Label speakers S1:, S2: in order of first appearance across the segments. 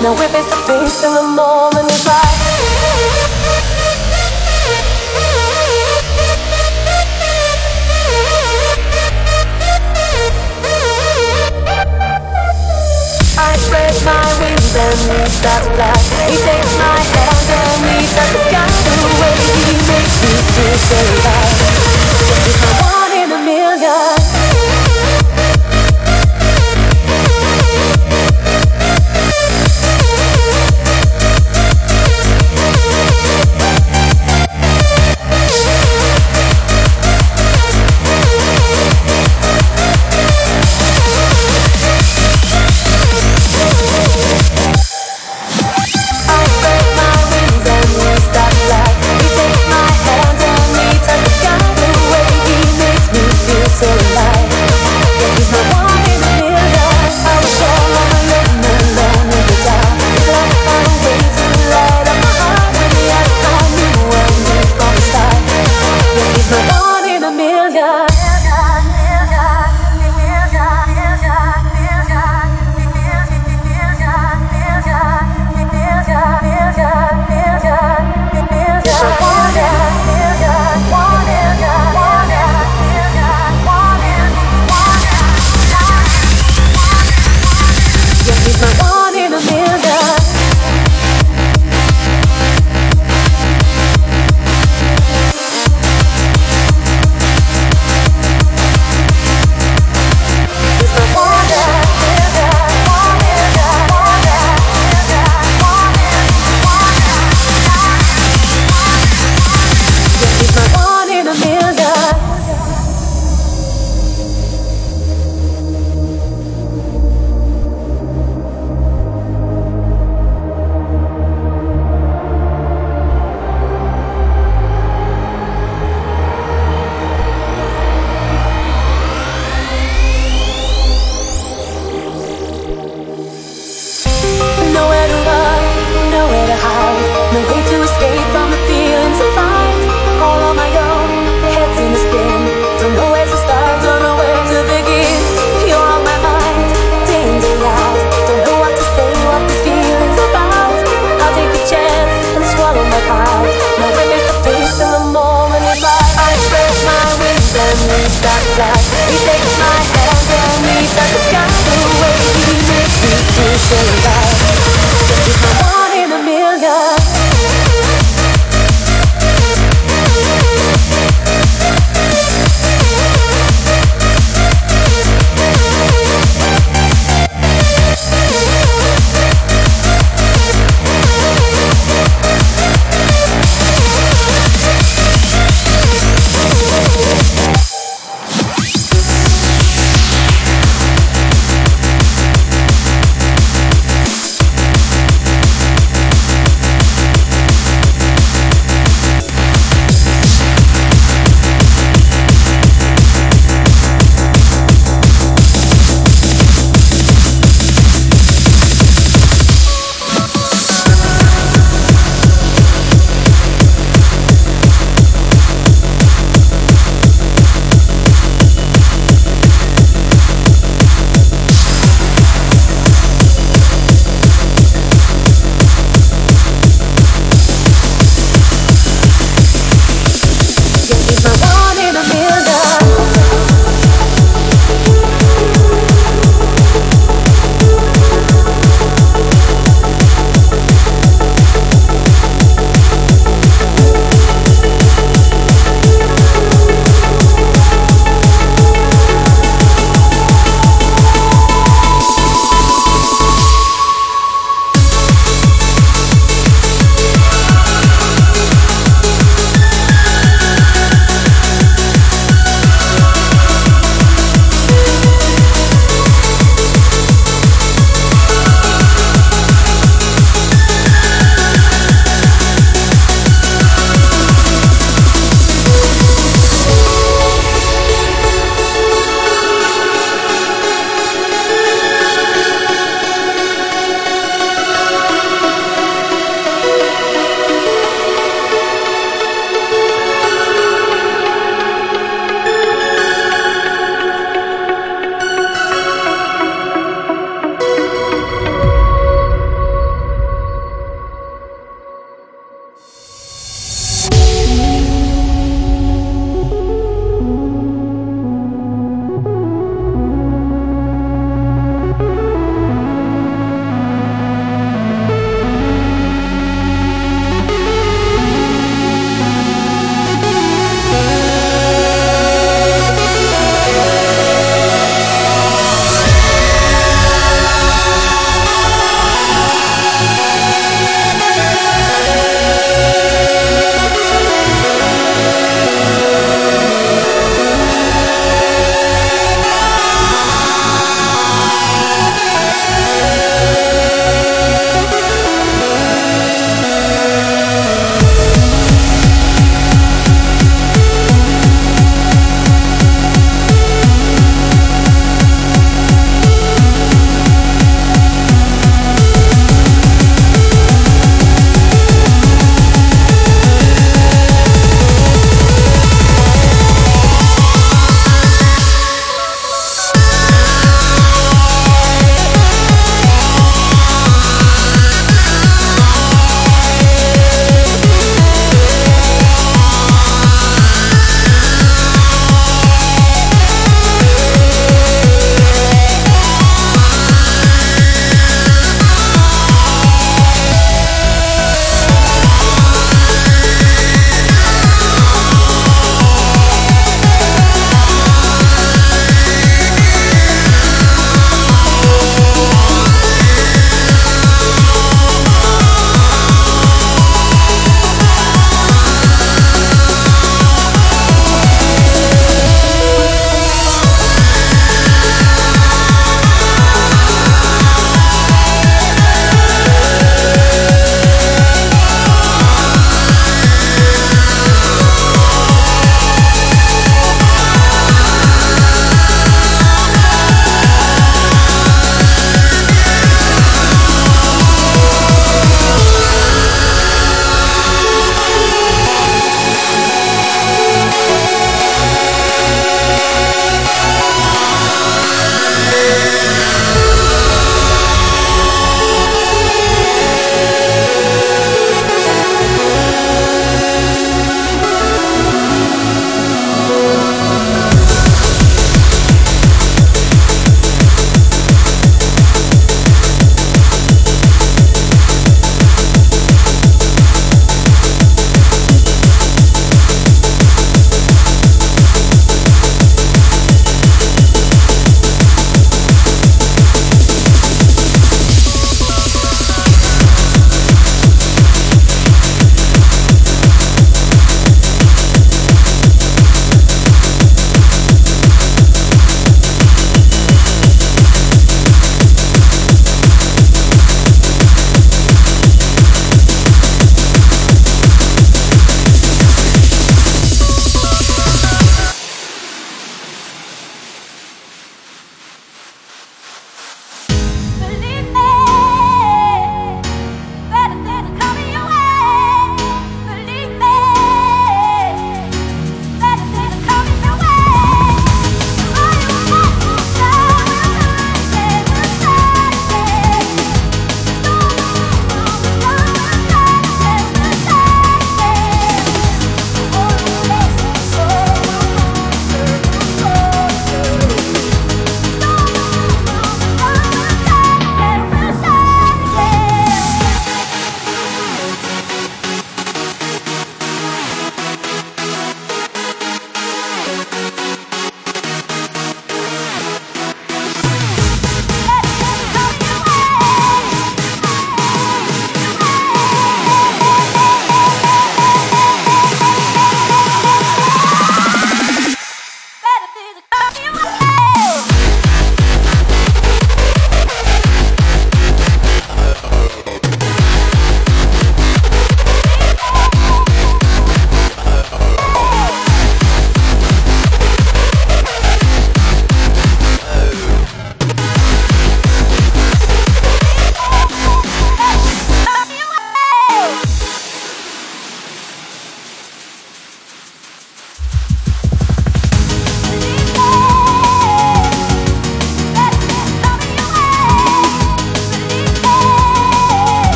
S1: Now we're face to face and the moment is right. I spread my wings and he starts to fly He takes my hand and leads up to sky The way he makes me feel so alive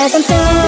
S1: Cause I'm so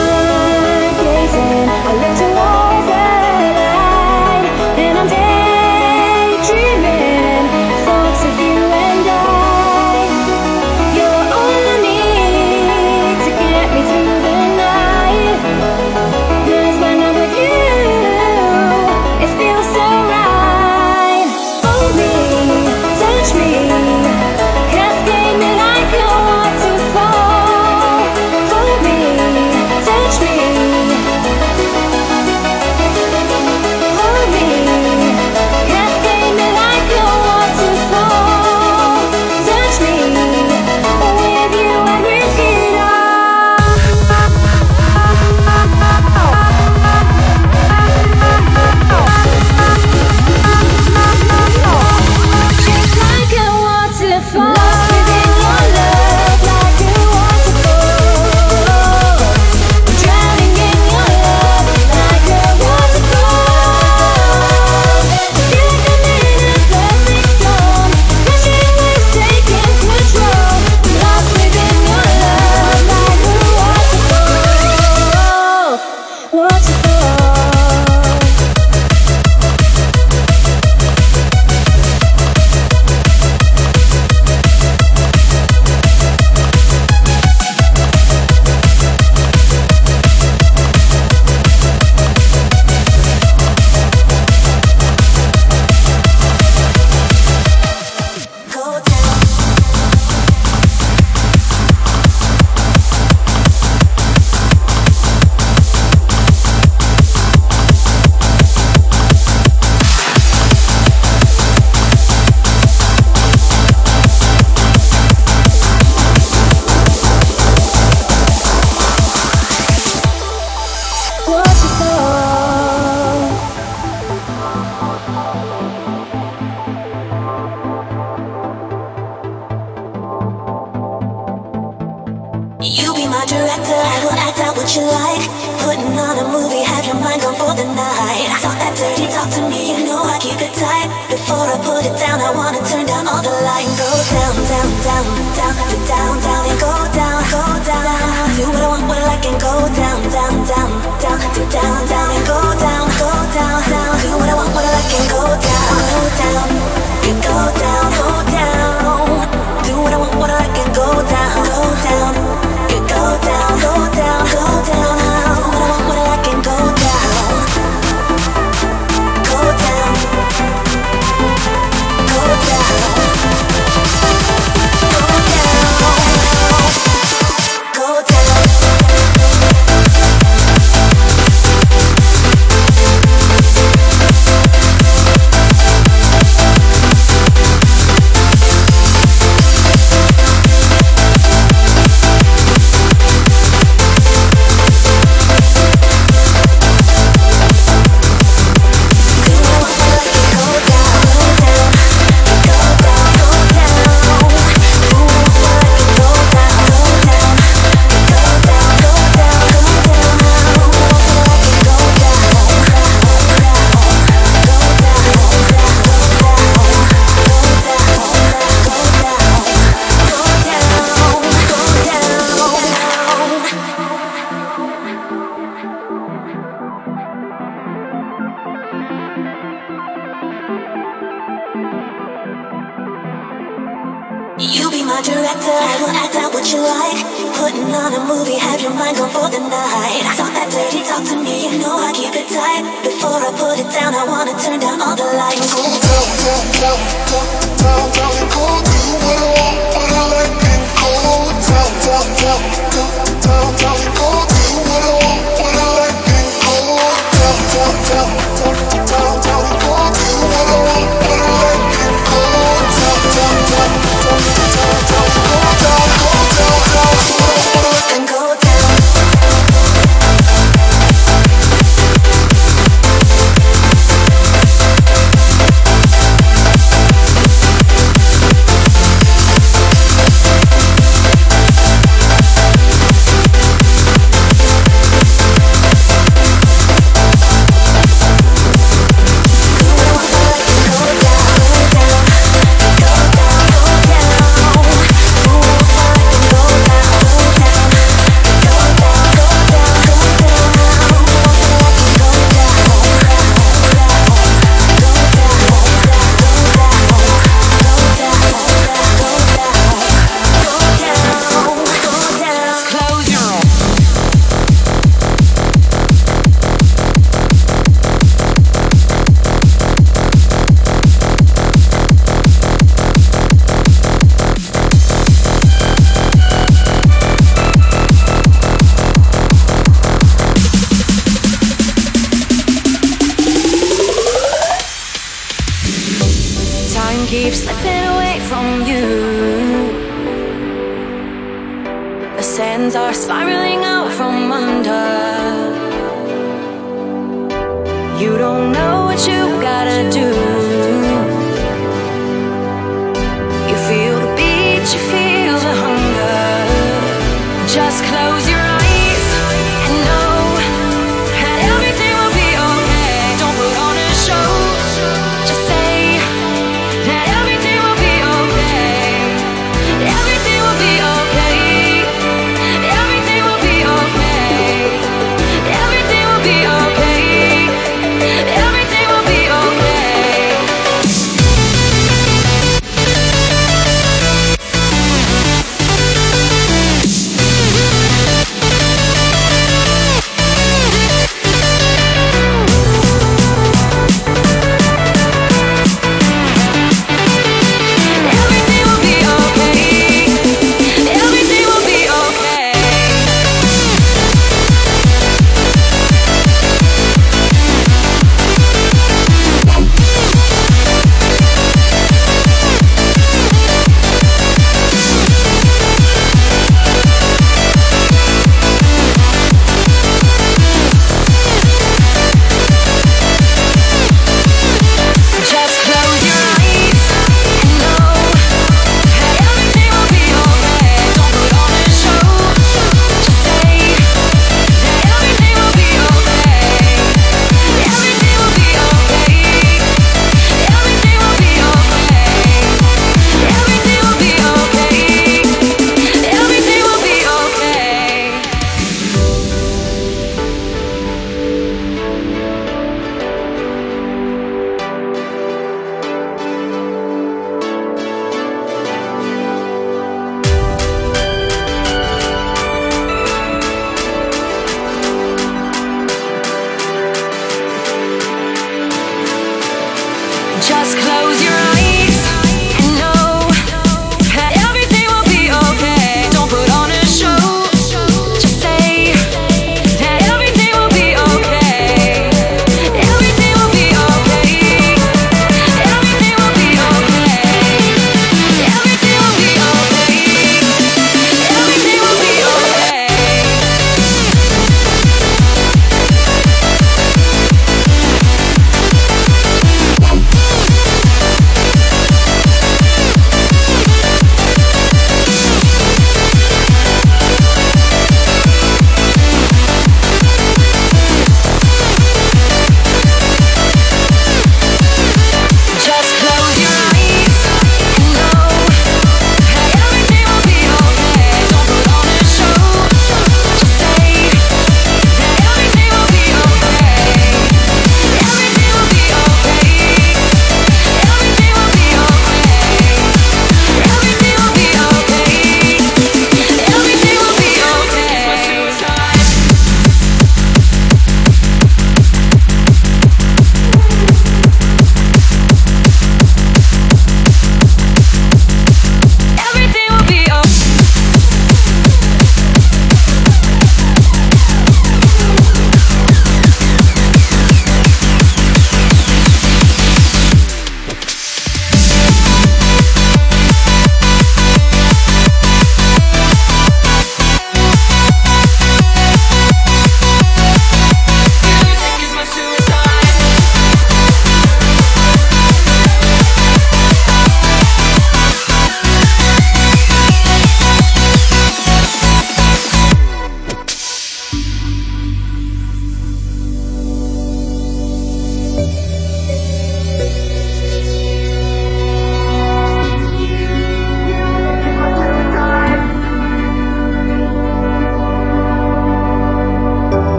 S1: put
S2: it
S1: down, I wanna